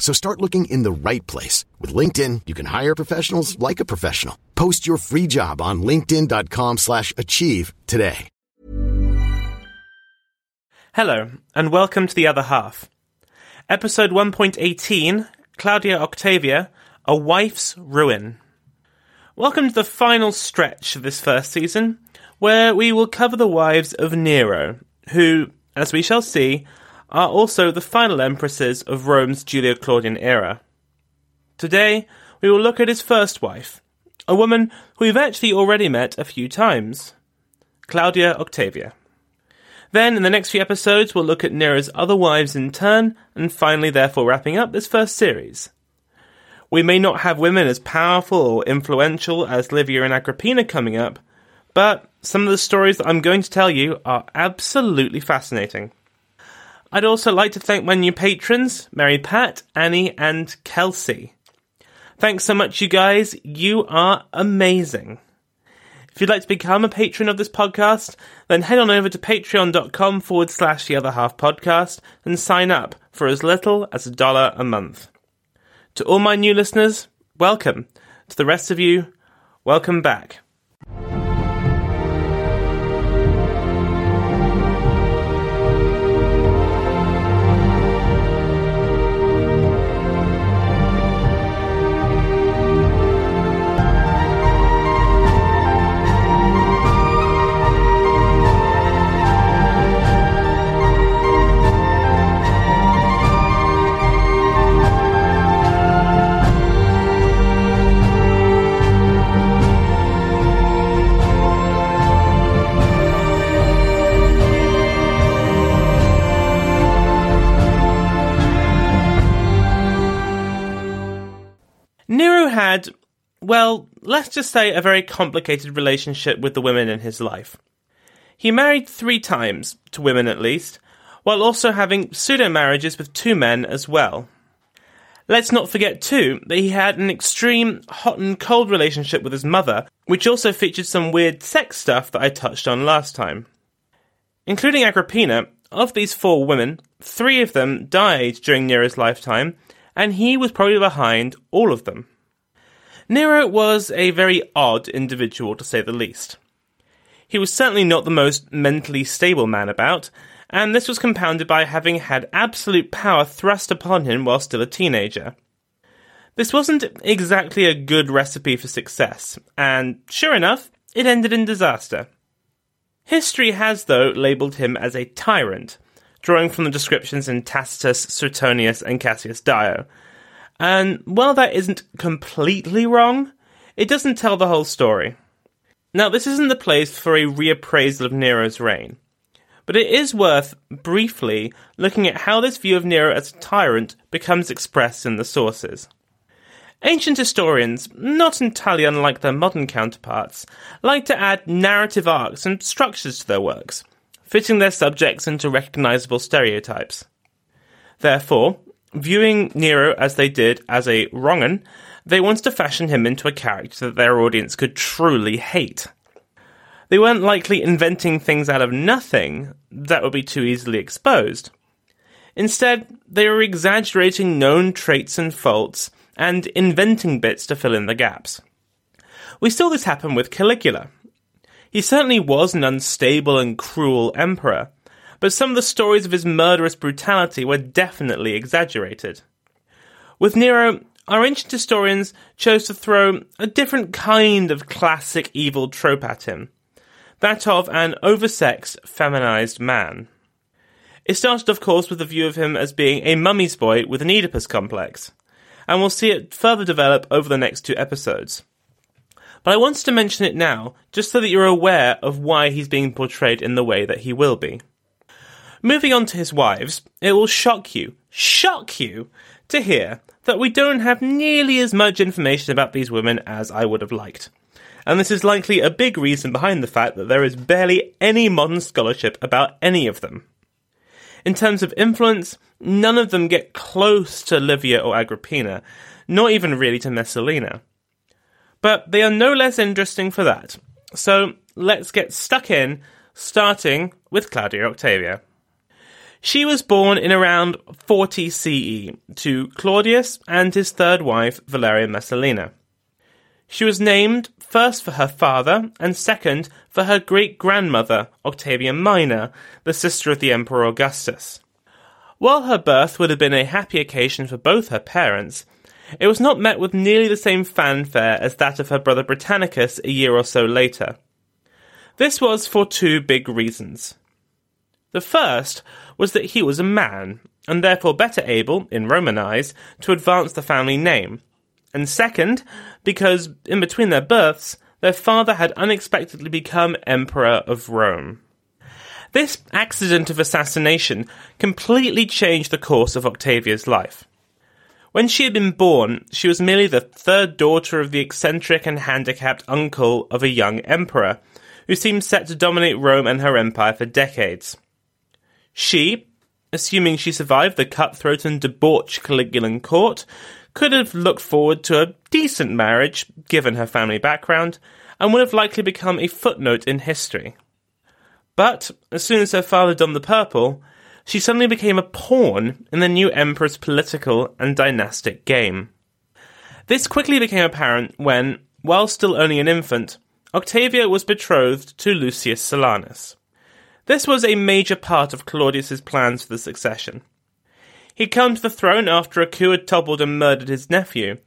So start looking in the right place. With LinkedIn, you can hire professionals like a professional. Post your free job on linkedin.com slash achieve today. Hello, and welcome to The Other Half. Episode 1.18, Claudia Octavia, A Wife's Ruin. Welcome to the final stretch of this first season, where we will cover the wives of Nero, who, as we shall see, are also the final empresses of Rome's Julio Claudian era. Today, we will look at his first wife, a woman who we've actually already met a few times Claudia Octavia. Then, in the next few episodes, we'll look at Nero's other wives in turn, and finally, therefore, wrapping up this first series. We may not have women as powerful or influential as Livia and Agrippina coming up, but some of the stories that I'm going to tell you are absolutely fascinating. I'd also like to thank my new patrons, Mary Pat, Annie, and Kelsey. Thanks so much, you guys. You are amazing. If you'd like to become a patron of this podcast, then head on over to patreon.com forward slash the other half podcast and sign up for as little as a dollar a month. To all my new listeners, welcome. To the rest of you, welcome back. Well, let's just say a very complicated relationship with the women in his life. He married three times, to women at least, while also having pseudo marriages with two men as well. Let's not forget, too, that he had an extreme hot and cold relationship with his mother, which also featured some weird sex stuff that I touched on last time. Including Agrippina, of these four women, three of them died during Nero's lifetime, and he was probably behind all of them. Nero was a very odd individual, to say the least. He was certainly not the most mentally stable man about, and this was compounded by having had absolute power thrust upon him while still a teenager. This wasn't exactly a good recipe for success, and sure enough, it ended in disaster. History has, though, labelled him as a tyrant, drawing from the descriptions in Tacitus, Suetonius, and Cassius Dio. And while that isn't completely wrong, it doesn't tell the whole story. Now, this isn't the place for a reappraisal of Nero's reign, but it is worth briefly looking at how this view of Nero as a tyrant becomes expressed in the sources. Ancient historians, not entirely unlike their modern counterparts, like to add narrative arcs and structures to their works, fitting their subjects into recognizable stereotypes. Therefore, viewing Nero as they did as a wrong'un, they wanted to fashion him into a character that their audience could truly hate. They weren't likely inventing things out of nothing that would be too easily exposed. Instead, they were exaggerating known traits and faults and inventing bits to fill in the gaps. We saw this happen with Caligula, he certainly was an unstable and cruel emperor, but some of the stories of his murderous brutality were definitely exaggerated. With Nero, our ancient historians chose to throw a different kind of classic evil trope at him. that of an oversexed, feminized man. It started, of course, with the view of him as being a mummy's boy with an Oedipus complex, and we'll see it further develop over the next two episodes. But I wanted to mention it now, just so that you're aware of why he's being portrayed in the way that he will be. Moving on to his wives, it will shock you, shock you, to hear that we don't have nearly as much information about these women as I would have liked. And this is likely a big reason behind the fact that there is barely any modern scholarship about any of them. In terms of influence, none of them get close to Livia or Agrippina, nor even really to Messalina. But they are no less interesting for that. So let's get stuck in, starting with Claudia Octavia. She was born in around 40 CE to Claudius and his third wife, Valeria Messalina. She was named first for her father and second for her great grandmother, Octavia Minor, the sister of the Emperor Augustus. While her birth would have been a happy occasion for both her parents, it was not met with nearly the same fanfare as that of her brother Britannicus a year or so later. This was for two big reasons. The first was that he was a man, and therefore better able, in Roman eyes, to advance the family name. And second, because in between their births, their father had unexpectedly become Emperor of Rome. This accident of assassination completely changed the course of Octavia's life. When she had been born, she was merely the third daughter of the eccentric and handicapped uncle of a young emperor, who seemed set to dominate Rome and her empire for decades. She, assuming she survived the cutthroat and debauched Caligulan court, could have looked forward to a decent marriage, given her family background, and would have likely become a footnote in history. But, as soon as her father donned the purple, she suddenly became a pawn in the new emperor's political and dynastic game. This quickly became apparent when, while still only an infant, Octavia was betrothed to Lucius Silanus. This was a major part of Claudius's plans for the succession. He'd come to the throne after a coup had toppled and murdered his nephew,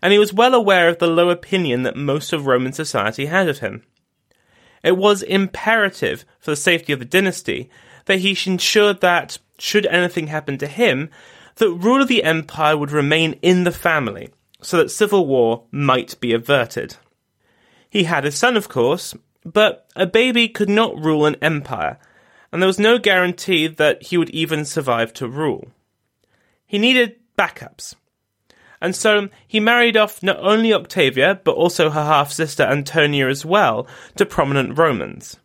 and he was well aware of the low opinion that most of Roman society had of him. It was imperative for the safety of the dynasty that he ensured that, should anything happen to him, the rule of the empire would remain in the family, so that civil war might be averted. He had a son, of course, but a baby could not rule an empire, and there was no guarantee that he would even survive to rule. He needed backups. And so he married off not only Octavia, but also her half sister Antonia as well, to prominent Romans.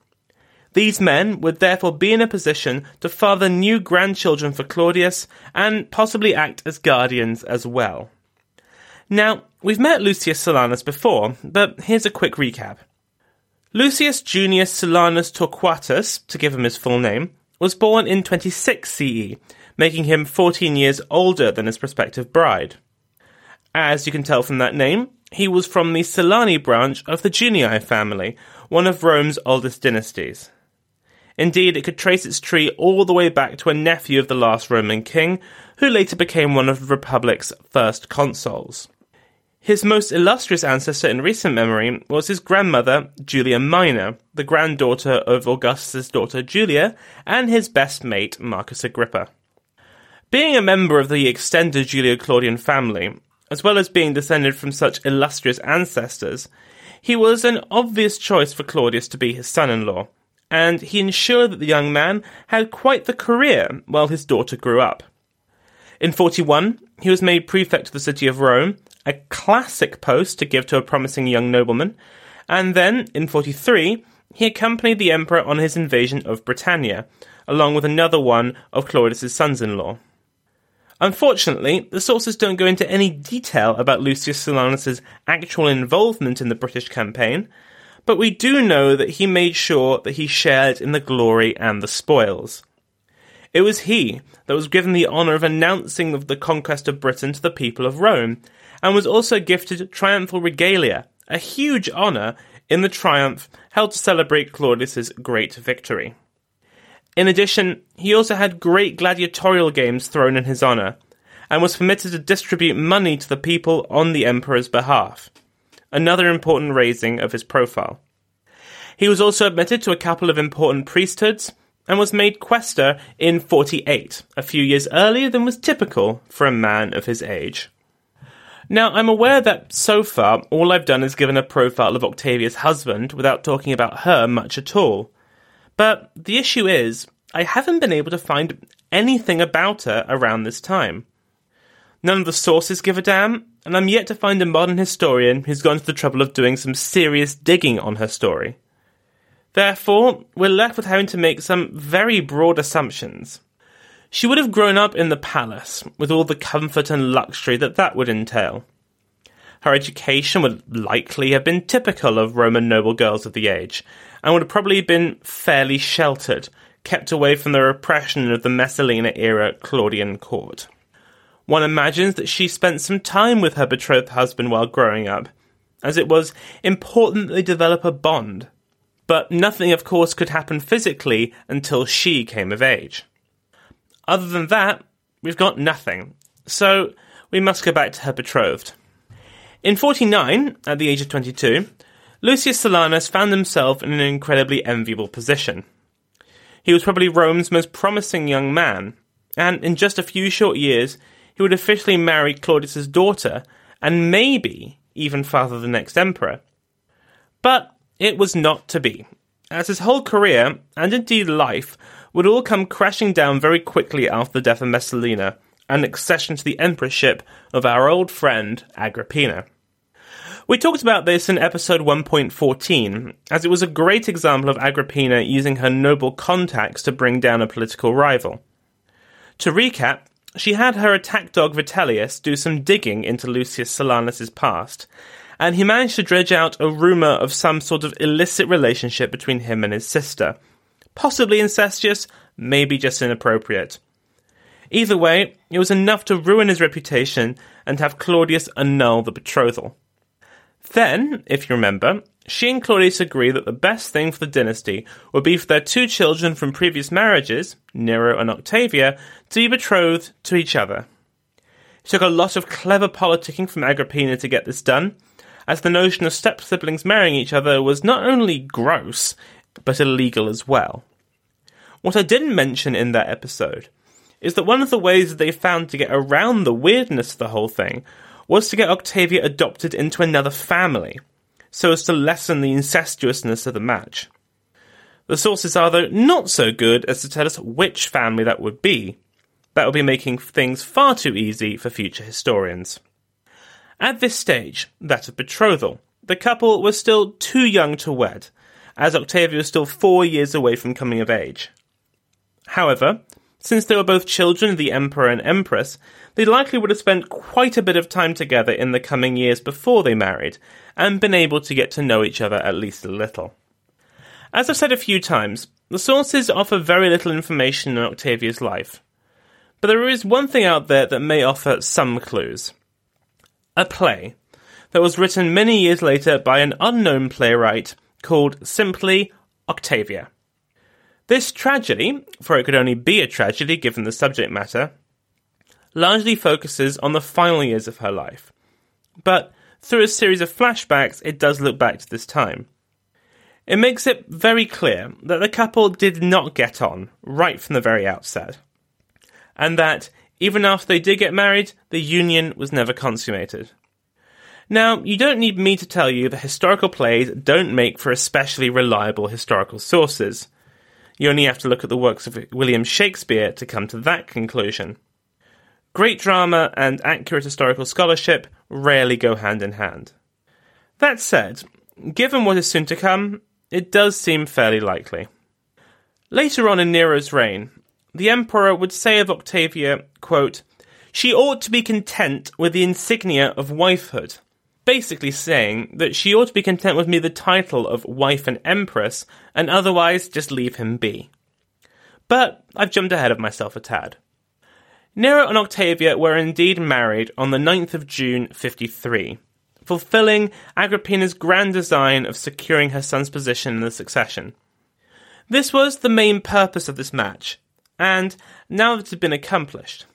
These men would therefore be in a position to father new grandchildren for Claudius and possibly act as guardians as well. Now, we've met Lucius Silanus before, but here's a quick recap. Lucius Junius Silanus Torquatus, to give him his full name, was born in 26 CE, making him 14 years older than his prospective bride. As you can tell from that name, he was from the Silani branch of the Junii family, one of Rome's oldest dynasties. Indeed, it could trace its tree all the way back to a nephew of the last Roman king, who later became one of the Republic's first consuls. His most illustrious ancestor in recent memory was his grandmother, Julia Minor, the granddaughter of Augustus' daughter Julia, and his best mate, Marcus Agrippa. Being a member of the extended Julio Claudian family, as well as being descended from such illustrious ancestors, he was an obvious choice for Claudius to be his son in law, and he ensured that the young man had quite the career while his daughter grew up. In 41, he was made prefect of the city of Rome, a classic post to give to a promising young nobleman, and then, in 43, he accompanied the emperor on his invasion of Britannia, along with another one of Claudius's sons-in-law. Unfortunately, the sources don't go into any detail about Lucius Silanus's actual involvement in the British campaign, but we do know that he made sure that he shared in the glory and the spoils. It was he that was given the honour of announcing of the conquest of Britain to the people of Rome, and was also gifted triumphal regalia, a huge honour in the triumph held to celebrate Claudius's great victory. In addition, he also had great gladiatorial games thrown in his honour, and was permitted to distribute money to the people on the emperor's behalf. Another important raising of his profile. He was also admitted to a couple of important priesthoods and was made quaestor in 48, a few years earlier than was typical for a man of his age. Now, I'm aware that so far all I've done is given a profile of Octavia's husband without talking about her much at all. But the issue is, I haven't been able to find anything about her around this time. None of the sources give a damn, and I'm yet to find a modern historian who's gone to the trouble of doing some serious digging on her story. Therefore, we're left with having to make some very broad assumptions. She would have grown up in the palace, with all the comfort and luxury that that would entail. Her education would likely have been typical of Roman noble girls of the age, and would have probably been fairly sheltered, kept away from the repression of the Messalina era Claudian court. One imagines that she spent some time with her betrothed husband while growing up, as it was important that they develop a bond. But nothing, of course, could happen physically until she came of age. Other than that, we've got nothing, so we must go back to her betrothed. In 49, at the age of 22, Lucius Silanus found himself in an incredibly enviable position. He was probably Rome's most promising young man, and in just a few short years, he would officially marry Claudius's daughter, and maybe even father the next emperor. But it was not to be, as his whole career, and indeed life, would all come crashing down very quickly after the death of Messalina and accession to the emperorship of our old friend Agrippina. We talked about this in episode 1.14, as it was a great example of Agrippina using her noble contacts to bring down a political rival. To recap, she had her attack dog Vitellius do some digging into Lucius Silanus's past, and he managed to dredge out a rumour of some sort of illicit relationship between him and his sister. Possibly incestuous, maybe just inappropriate. Either way, it was enough to ruin his reputation and have Claudius annul the betrothal. Then, if you remember, she and Claudius agreed that the best thing for the dynasty would be for their two children from previous marriages, Nero and Octavia, to be betrothed to each other. It took a lot of clever politicking from Agrippina to get this done, as the notion of step siblings marrying each other was not only gross, but illegal as well. What I didn't mention in that episode is that one of the ways that they found to get around the weirdness of the whole thing was to get Octavia adopted into another family, so as to lessen the incestuousness of the match. The sources are, though, not so good as to tell us which family that would be. That would be making things far too easy for future historians. At this stage, that of betrothal, the couple was still too young to wed, as Octavia was still four years away from coming of age. However, since they were both children of the Emperor and Empress, they likely would have spent quite a bit of time together in the coming years before they married, and been able to get to know each other at least a little. As I've said a few times, the sources offer very little information on Octavia's life. But there is one thing out there that may offer some clues a play that was written many years later by an unknown playwright called simply Octavia. This tragedy, for it could only be a tragedy given the subject matter, largely focuses on the final years of her life. But through a series of flashbacks, it does look back to this time. It makes it very clear that the couple did not get on right from the very outset, and that even after they did get married, the union was never consummated. Now, you don't need me to tell you that historical plays don't make for especially reliable historical sources. You only have to look at the works of William Shakespeare to come to that conclusion. Great drama and accurate historical scholarship rarely go hand in hand. That said, given what is soon to come, it does seem fairly likely. Later on in Nero's reign, the emperor would say of Octavia, quote, She ought to be content with the insignia of wifehood. Basically saying that she ought to be content with me the title of wife and empress, and otherwise just leave him be. But I've jumped ahead of myself a tad. Nero and Octavia were indeed married on the 9th of June 53, fulfilling Agrippina's grand design of securing her son's position in the succession. This was the main purpose of this match, and now that it had been accomplished,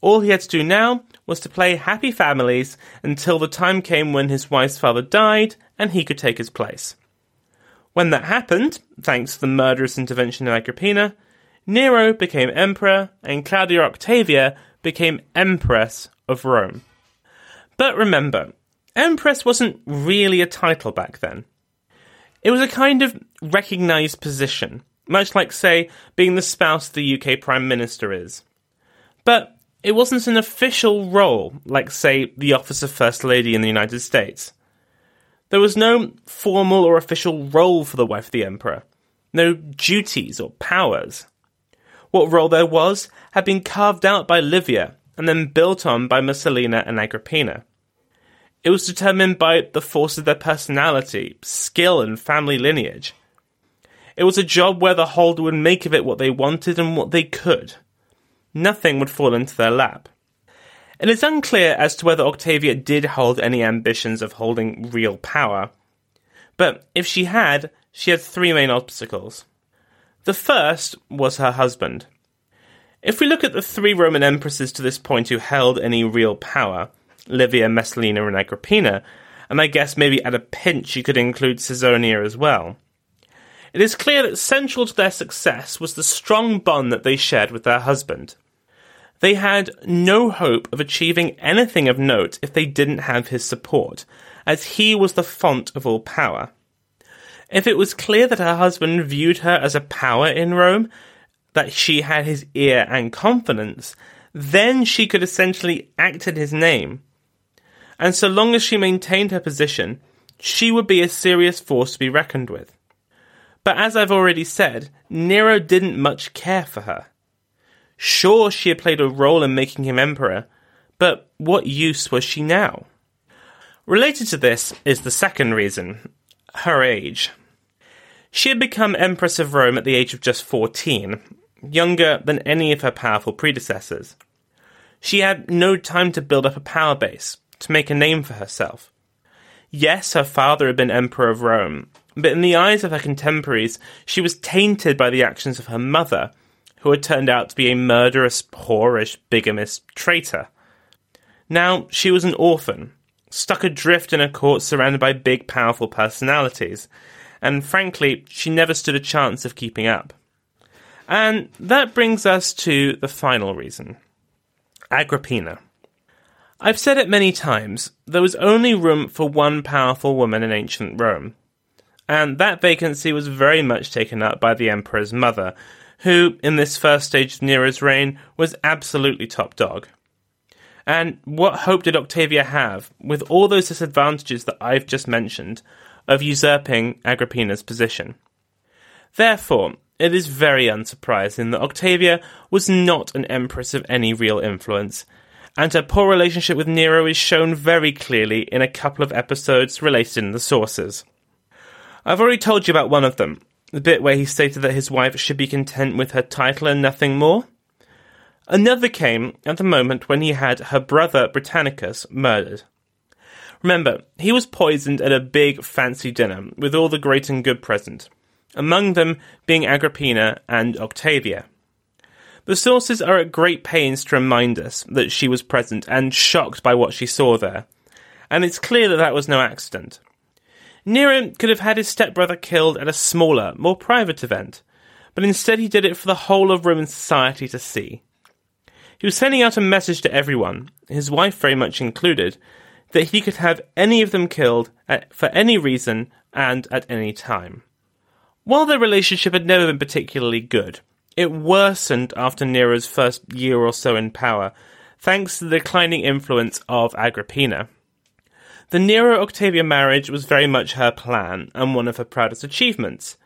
all he had to do now was to play happy families until the time came when his wife's father died and he could take his place. When that happened, thanks to the murderous intervention of Agrippina, Nero became emperor and Claudia Octavia became empress of Rome. But remember, empress wasn't really a title back then. It was a kind of recognised position, much like, say, being the spouse the UK Prime Minister is. But it wasn't an official role, like, say, the office of First Lady in the United States. There was no formal or official role for the wife of the Emperor, no duties or powers. What role there was had been carved out by Livia and then built on by Messalina and Agrippina. It was determined by the force of their personality, skill, and family lineage. It was a job where the holder would make of it what they wanted and what they could. Nothing would fall into their lap. It is unclear as to whether Octavia did hold any ambitions of holding real power. But if she had, she had three main obstacles. The first was her husband. If we look at the three Roman empresses to this point who held any real power, Livia, Messalina, and Agrippina, and I guess maybe at a pinch you could include Caesonia as well. It is clear that central to their success was the strong bond that they shared with their husband. They had no hope of achieving anything of note if they didn't have his support, as he was the font of all power. If it was clear that her husband viewed her as a power in Rome, that she had his ear and confidence, then she could essentially act in his name. And so long as she maintained her position, she would be a serious force to be reckoned with. But as I've already said, Nero didn't much care for her. Sure, she had played a role in making him emperor, but what use was she now? Related to this is the second reason her age. She had become Empress of Rome at the age of just 14, younger than any of her powerful predecessors. She had no time to build up a power base, to make a name for herself. Yes, her father had been Emperor of Rome, but in the eyes of her contemporaries, she was tainted by the actions of her mother, who had turned out to be a murderous, whorish, bigamist traitor. Now she was an orphan, stuck adrift in a court surrounded by big, powerful personalities, and frankly, she never stood a chance of keeping up. And that brings us to the final reason Agrippina. I've said it many times, there was only room for one powerful woman in ancient Rome. And that vacancy was very much taken up by the emperor's mother, who, in this first stage of Nero's reign, was absolutely top dog. And what hope did Octavia have, with all those disadvantages that I've just mentioned, of usurping Agrippina's position? Therefore, it is very unsurprising that Octavia was not an empress of any real influence, and her poor relationship with Nero is shown very clearly in a couple of episodes related in the sources. I've already told you about one of them, the bit where he stated that his wife should be content with her title and nothing more. Another came at the moment when he had her brother Britannicus murdered. Remember, he was poisoned at a big fancy dinner with all the great and good present, among them being Agrippina and Octavia. The sources are at great pains to remind us that she was present and shocked by what she saw there, and it's clear that that was no accident. Nero could have had his stepbrother killed at a smaller, more private event, but instead he did it for the whole of Roman society to see. He was sending out a message to everyone, his wife very much included, that he could have any of them killed at, for any reason and at any time. While their relationship had never been particularly good, it worsened after Nero's first year or so in power, thanks to the declining influence of Agrippina. The Nero Octavia marriage was very much her plan and one of her proudest achievements.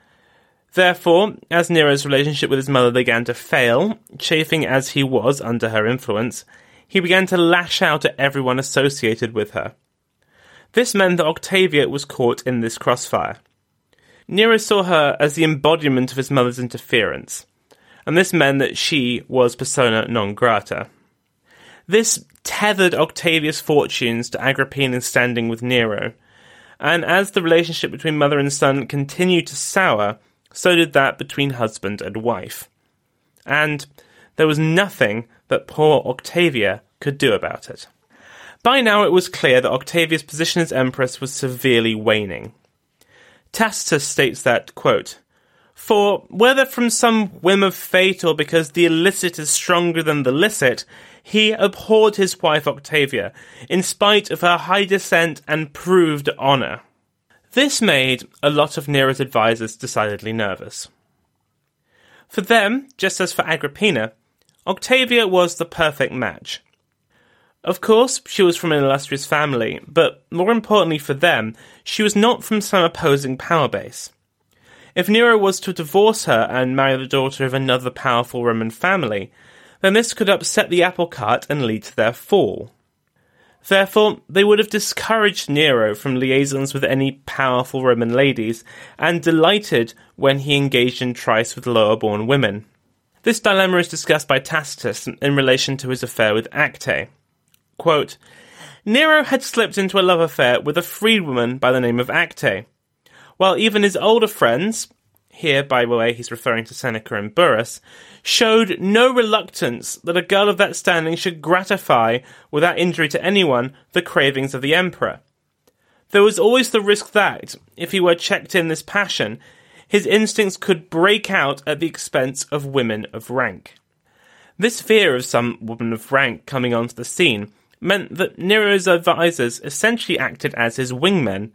Therefore, as Nero's relationship with his mother began to fail, chafing as he was under her influence, he began to lash out at everyone associated with her. This meant that Octavia was caught in this crossfire. Nero saw her as the embodiment of his mother's interference, and this meant that she was persona non grata. This tethered Octavia's fortunes to Agrippina's standing with Nero, and as the relationship between mother and son continued to sour, so did that between husband and wife. And there was nothing that poor Octavia could do about it. By now it was clear that Octavia's position as empress was severely waning. Tacitus states that, quote, For whether from some whim of fate or because the illicit is stronger than the licit, he abhorred his wife Octavia, in spite of her high descent and proved honour. This made a lot of Nero's advisers decidedly nervous. For them, just as for Agrippina, Octavia was the perfect match. Of course, she was from an illustrious family, but more importantly for them, she was not from some opposing power base. If Nero was to divorce her and marry the daughter of another powerful Roman family, then this could upset the apple cart and lead to their fall. Therefore, they would have discouraged Nero from liaisons with any powerful Roman ladies, and delighted when he engaged in tryst with lower born women. This dilemma is discussed by Tacitus in relation to his affair with Acte. Quote, Nero had slipped into a love affair with a freedwoman by the name of Acte, while even his older friends, here by the way he's referring to Seneca and Burrus, showed no reluctance that a girl of that standing should gratify, without injury to anyone, the cravings of the emperor. There was always the risk that, if he were checked in this passion, his instincts could break out at the expense of women of rank. This fear of some woman of rank coming onto the scene meant that Nero's advisers essentially acted as his wingmen.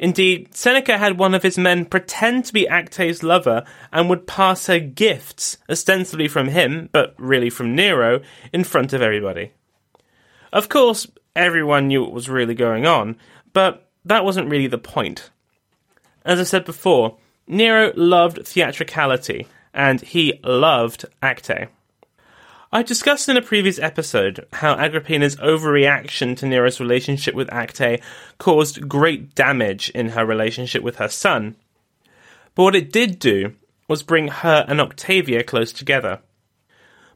Indeed, Seneca had one of his men pretend to be Acte's lover and would pass her gifts, ostensibly from him, but really from Nero, in front of everybody. Of course, everyone knew what was really going on, but that wasn't really the point. As I said before, Nero loved theatricality, and he loved Acte. I discussed in a previous episode how Agrippina's overreaction to Nero's relationship with Acte caused great damage in her relationship with her son. But what it did do was bring her and Octavia close together.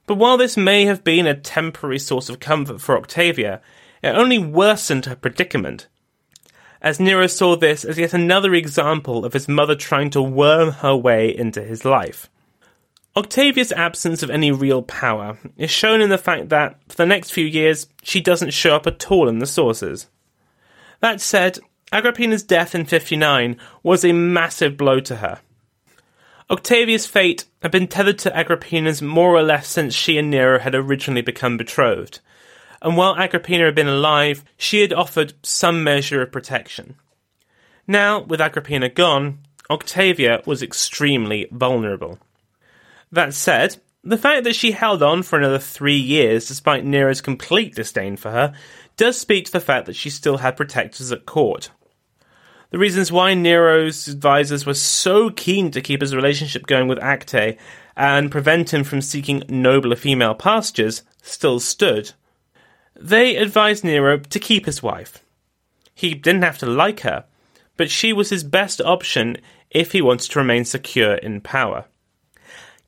But while this may have been a temporary source of comfort for Octavia, it only worsened her predicament. As Nero saw this as yet another example of his mother trying to worm her way into his life. Octavia's absence of any real power is shown in the fact that, for the next few years, she doesn't show up at all in the sources. That said, Agrippina's death in 59 was a massive blow to her. Octavia's fate had been tethered to Agrippina's more or less since she and Nero had originally become betrothed, and while Agrippina had been alive, she had offered some measure of protection. Now, with Agrippina gone, Octavia was extremely vulnerable. That said, the fact that she held on for another three years despite Nero's complete disdain for her does speak to the fact that she still had protectors at court. The reasons why Nero's advisors were so keen to keep his relationship going with Acte and prevent him from seeking nobler female pastures still stood. They advised Nero to keep his wife. He didn't have to like her, but she was his best option if he wanted to remain secure in power.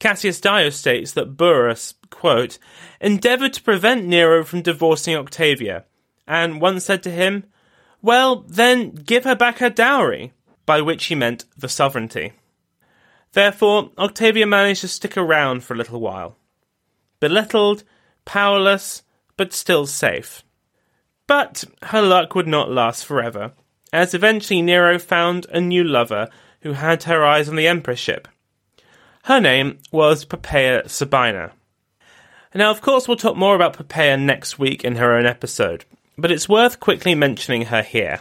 Cassius Dio states that Burrus, quote, endeavoured to prevent Nero from divorcing Octavia, and once said to him, Well, then give her back her dowry, by which he meant the sovereignty. Therefore, Octavia managed to stick around for a little while. Belittled, powerless, but still safe. But her luck would not last forever, as eventually Nero found a new lover who had her eyes on the emperorship her name was Poppaea Sabina. Now, of course, we'll talk more about Poppaea next week in her own episode, but it's worth quickly mentioning her here.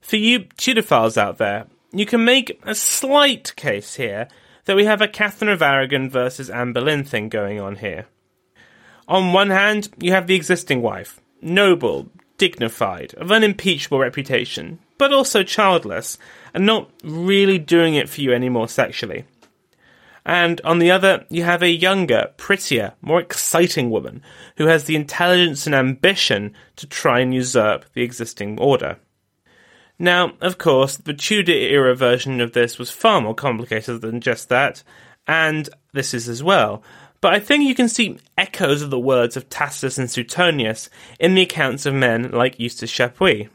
For you Tudophiles out there, you can make a slight case here that we have a Catherine of Aragon versus Anne Boleyn thing going on here. On one hand, you have the existing wife, noble, dignified, of unimpeachable reputation, but also childless, and not really doing it for you anymore sexually. And on the other, you have a younger, prettier, more exciting woman who has the intelligence and ambition to try and usurp the existing order. Now, of course, the Tudor era version of this was far more complicated than just that, and this is as well. But I think you can see echoes of the words of Tacitus and Suetonius in the accounts of men like Eustace Chapuis.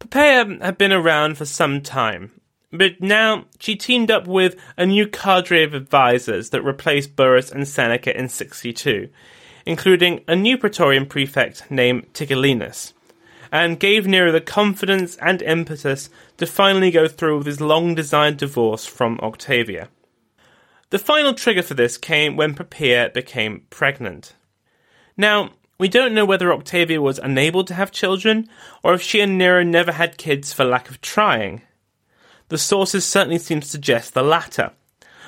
Poppaea had been around for some time, but now she teamed up with a new cadre of advisors that replaced Burrus and Seneca in 62, including a new Praetorian prefect named Tigellinus, and gave Nero the confidence and impetus to finally go through with his long desired divorce from Octavia. The final trigger for this came when Poppaea became pregnant. Now, we don't know whether Octavia was unable to have children, or if she and Nero never had kids for lack of trying. The sources certainly seem to suggest the latter,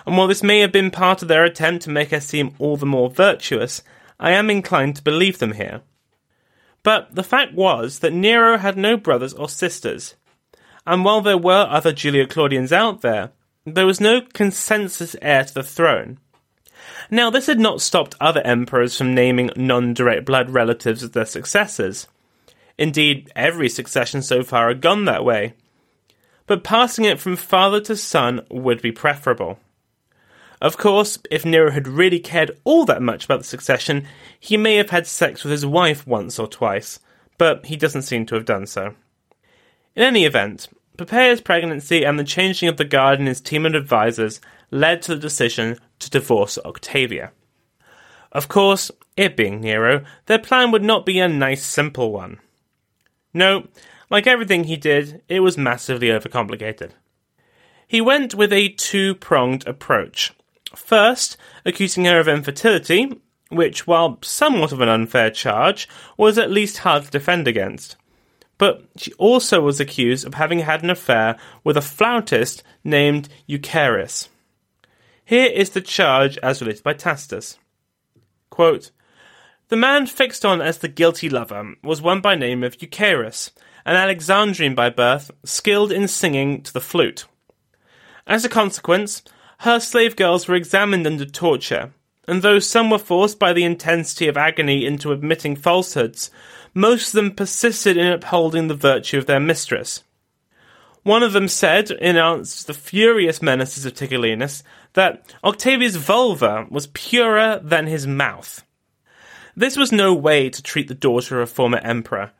and while this may have been part of their attempt to make her seem all the more virtuous, I am inclined to believe them here. But the fact was that Nero had no brothers or sisters, and while there were other Julio Claudians out there, there was no consensus heir to the throne. Now, this had not stopped other emperors from naming non direct blood relatives as their successors. Indeed, every succession so far had gone that way. But passing it from father to son would be preferable. Of course, if Nero had really cared all that much about the succession, he may have had sex with his wife once or twice, but he doesn't seem to have done so. In any event, Poppaea's pregnancy and the changing of the guard and his team of advisors led to the decision to divorce Octavia. Of course, it being Nero, their plan would not be a nice, simple one. No, like everything he did, it was massively overcomplicated. He went with a two pronged approach. First, accusing her of infertility, which, while somewhat of an unfair charge, was at least hard to defend against. But she also was accused of having had an affair with a flautist named Eucharis. Here is the charge as related by Tacitus. Quote, the man fixed on as the guilty lover was one by name of Eucharis, an Alexandrian by birth, skilled in singing to the flute. As a consequence, her slave girls were examined under torture, and though some were forced by the intensity of agony into admitting falsehoods, most of them persisted in upholding the virtue of their mistress. One of them said, in answer to the furious menaces of Tigellinus, that Octavia's vulva was purer than his mouth. This was no way to treat the daughter of a former emperor,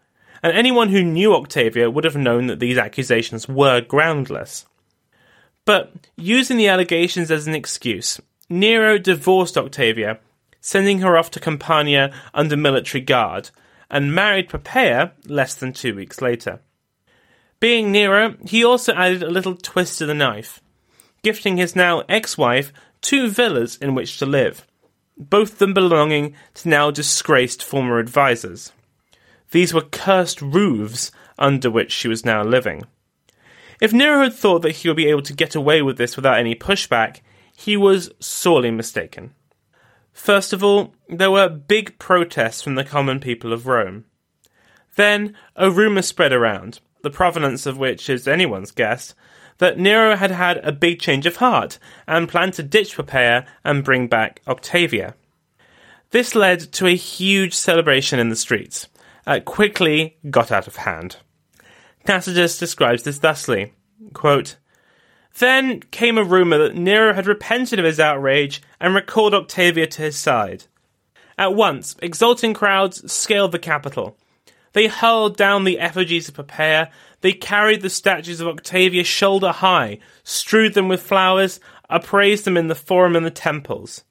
and anyone who knew Octavia would have known that these accusations were groundless. But using the allegations as an excuse, Nero divorced Octavia, sending her off to Campania under military guard, and married Poppaea less than two weeks later. Being Nero, he also added a little twist to the knife, gifting his now ex wife two villas in which to live, both of them belonging to now disgraced former advisers. These were cursed roofs under which she was now living. If Nero had thought that he would be able to get away with this without any pushback, he was sorely mistaken. First of all, there were big protests from the common people of Rome. Then, a rumour spread around, the provenance of which is anyone's guess, that Nero had had a big change of heart and planned to ditch Poppaea and bring back Octavia. This led to a huge celebration in the streets. It quickly got out of hand. Tacitus describes this thusly quote, Then came a rumour that Nero had repented of his outrage and recalled Octavia to his side. At once, exulting crowds scaled the Capitol. They hurled down the effigies of Poppaea, they carried the statues of Octavia shoulder high, strewed them with flowers, appraised them in the forum and the temples.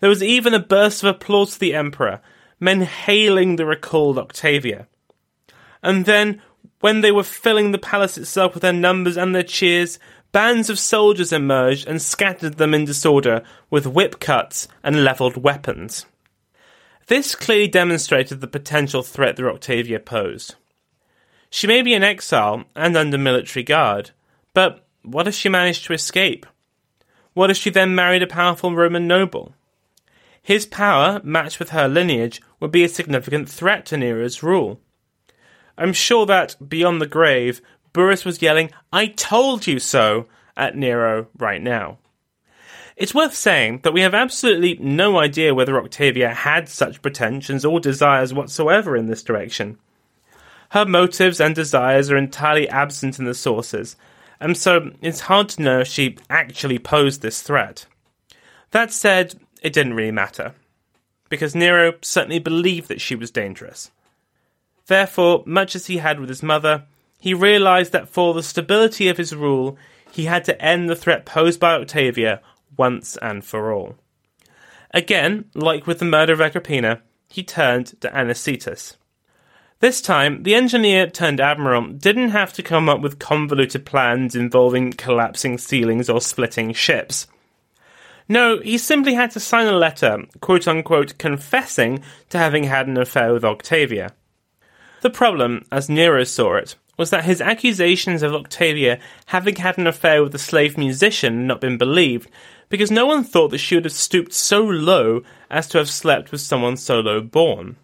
There was even a burst of applause to the emperor, men hailing the recalled Octavia. And then, when they were filling the palace itself with their numbers and their cheers, bands of soldiers emerged and scattered them in disorder with whip cuts and levelled weapons. This clearly demonstrated the potential threat that Octavia posed. She may be in exile and under military guard, but what if she managed to escape? What if she then married a powerful Roman noble? His power, matched with her lineage, would be a significant threat to Nero's rule. I'm sure that, beyond the grave, Burrus was yelling, I told you so, at Nero right now. It's worth saying that we have absolutely no idea whether Octavia had such pretensions or desires whatsoever in this direction. Her motives and desires are entirely absent in the sources, and so it's hard to know if she actually posed this threat. That said, it didn't really matter, because Nero certainly believed that she was dangerous. Therefore, much as he had with his mother, he realized that for the stability of his rule, he had to end the threat posed by Octavia once and for all. Again, like with the murder of Agrippina, he turned to Anicetus. This time, the engineer turned admiral didn't have to come up with convoluted plans involving collapsing ceilings or splitting ships. No, he simply had to sign a letter, quote unquote, confessing to having had an affair with Octavia. The problem, as Nero saw it, was that his accusations of Octavia having had an affair with a slave musician had not been believed, because no one thought that she would have stooped so low as to have slept with someone so low born.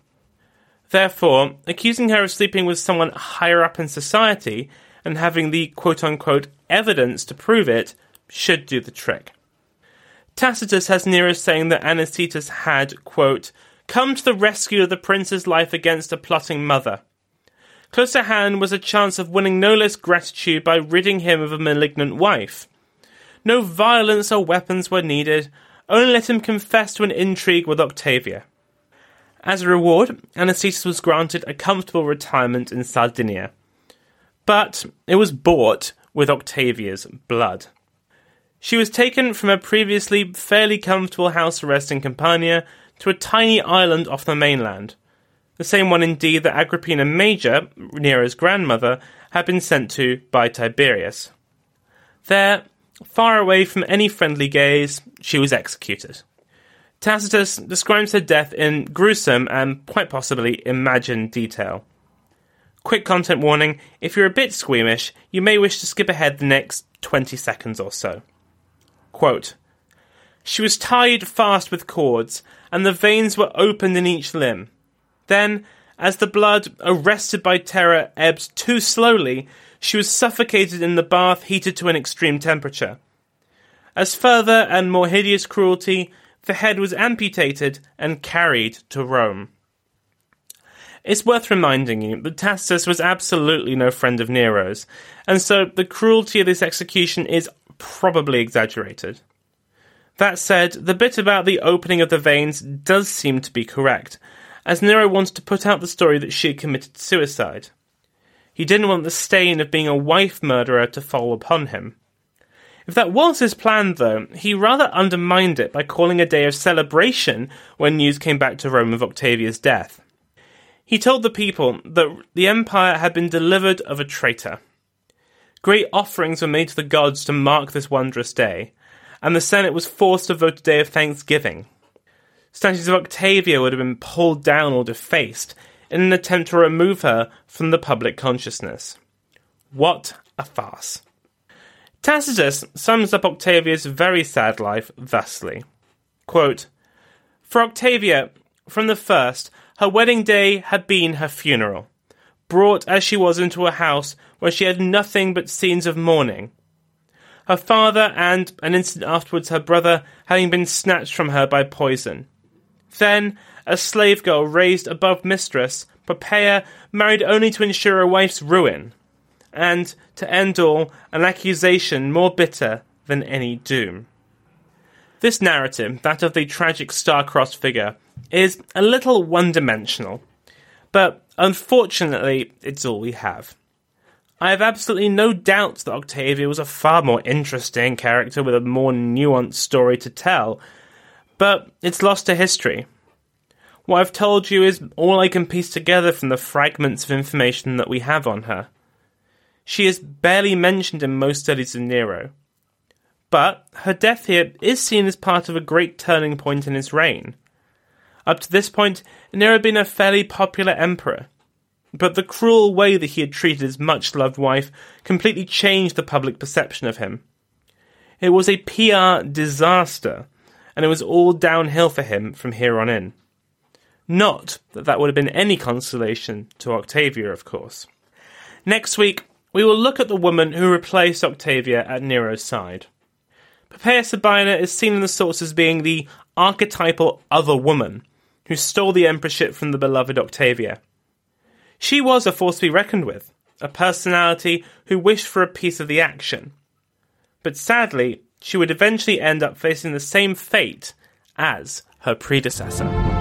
Therefore, accusing her of sleeping with someone higher up in society and having the quote unquote evidence to prove it should do the trick. Tacitus has Nero saying that Anicetus had, quote, come to the rescue of the prince's life against a plotting mother. Close at hand was a chance of winning no less gratitude by ridding him of a malignant wife. No violence or weapons were needed, only let him confess to an intrigue with Octavia. As a reward, Anicetus was granted a comfortable retirement in Sardinia. But it was bought with Octavia's blood. She was taken from a previously fairly comfortable house arrest in Campania to a tiny island off the mainland. The same one, indeed, that Agrippina Major, Nero's grandmother, had been sent to by Tiberius. There, far away from any friendly gaze, she was executed. Tacitus describes her death in gruesome and quite possibly imagined detail. Quick content warning if you're a bit squeamish, you may wish to skip ahead the next 20 seconds or so. Quote, she was tied fast with cords, and the veins were opened in each limb. Then, as the blood, arrested by terror, ebbed too slowly, she was suffocated in the bath heated to an extreme temperature. As further and more hideous cruelty, the head was amputated and carried to Rome. It's worth reminding you that Tacitus was absolutely no friend of Nero's, and so the cruelty of this execution is probably exaggerated. That said, the bit about the opening of the veins does seem to be correct, as Nero wanted to put out the story that she had committed suicide. He didn't want the stain of being a wife murderer to fall upon him. If that was his plan, though, he rather undermined it by calling a day of celebration when news came back to Rome of Octavia's death. He told the people that the empire had been delivered of a traitor. Great offerings were made to the gods to mark this wondrous day, and the Senate was forced to vote a day of thanksgiving. Statues of Octavia would have been pulled down or defaced in an attempt to remove her from the public consciousness. What a farce. Tacitus sums up Octavia's very sad life thusly Quote, For Octavia, from the first, her wedding day had been her funeral, brought as she was into a house where she had nothing but scenes of mourning. Her father and, an instant afterwards, her brother having been snatched from her by poison. Then, a slave girl raised above mistress, Poppaea married only to ensure a wife's ruin. And, to end all, an accusation more bitter than any doom. This narrative, that of the tragic star-crossed figure, is a little one-dimensional. But unfortunately, it's all we have. I have absolutely no doubt that Octavia was a far more interesting character with a more nuanced story to tell, but it's lost to history. What I've told you is all I can piece together from the fragments of information that we have on her. She is barely mentioned in most studies of Nero. But her death here is seen as part of a great turning point in his reign. Up to this point, Nero had been a fairly popular emperor, but the cruel way that he had treated his much loved wife completely changed the public perception of him. It was a PR disaster, and it was all downhill for him from here on in. Not that that would have been any consolation to Octavia, of course. Next week, we will look at the woman who replaced Octavia at Nero's side. Poppaea Sabina is seen in the sources as being the archetypal other woman who stole the emperorship from the beloved Octavia. She was a force to be reckoned with, a personality who wished for a piece of the action. But sadly, she would eventually end up facing the same fate as her predecessor.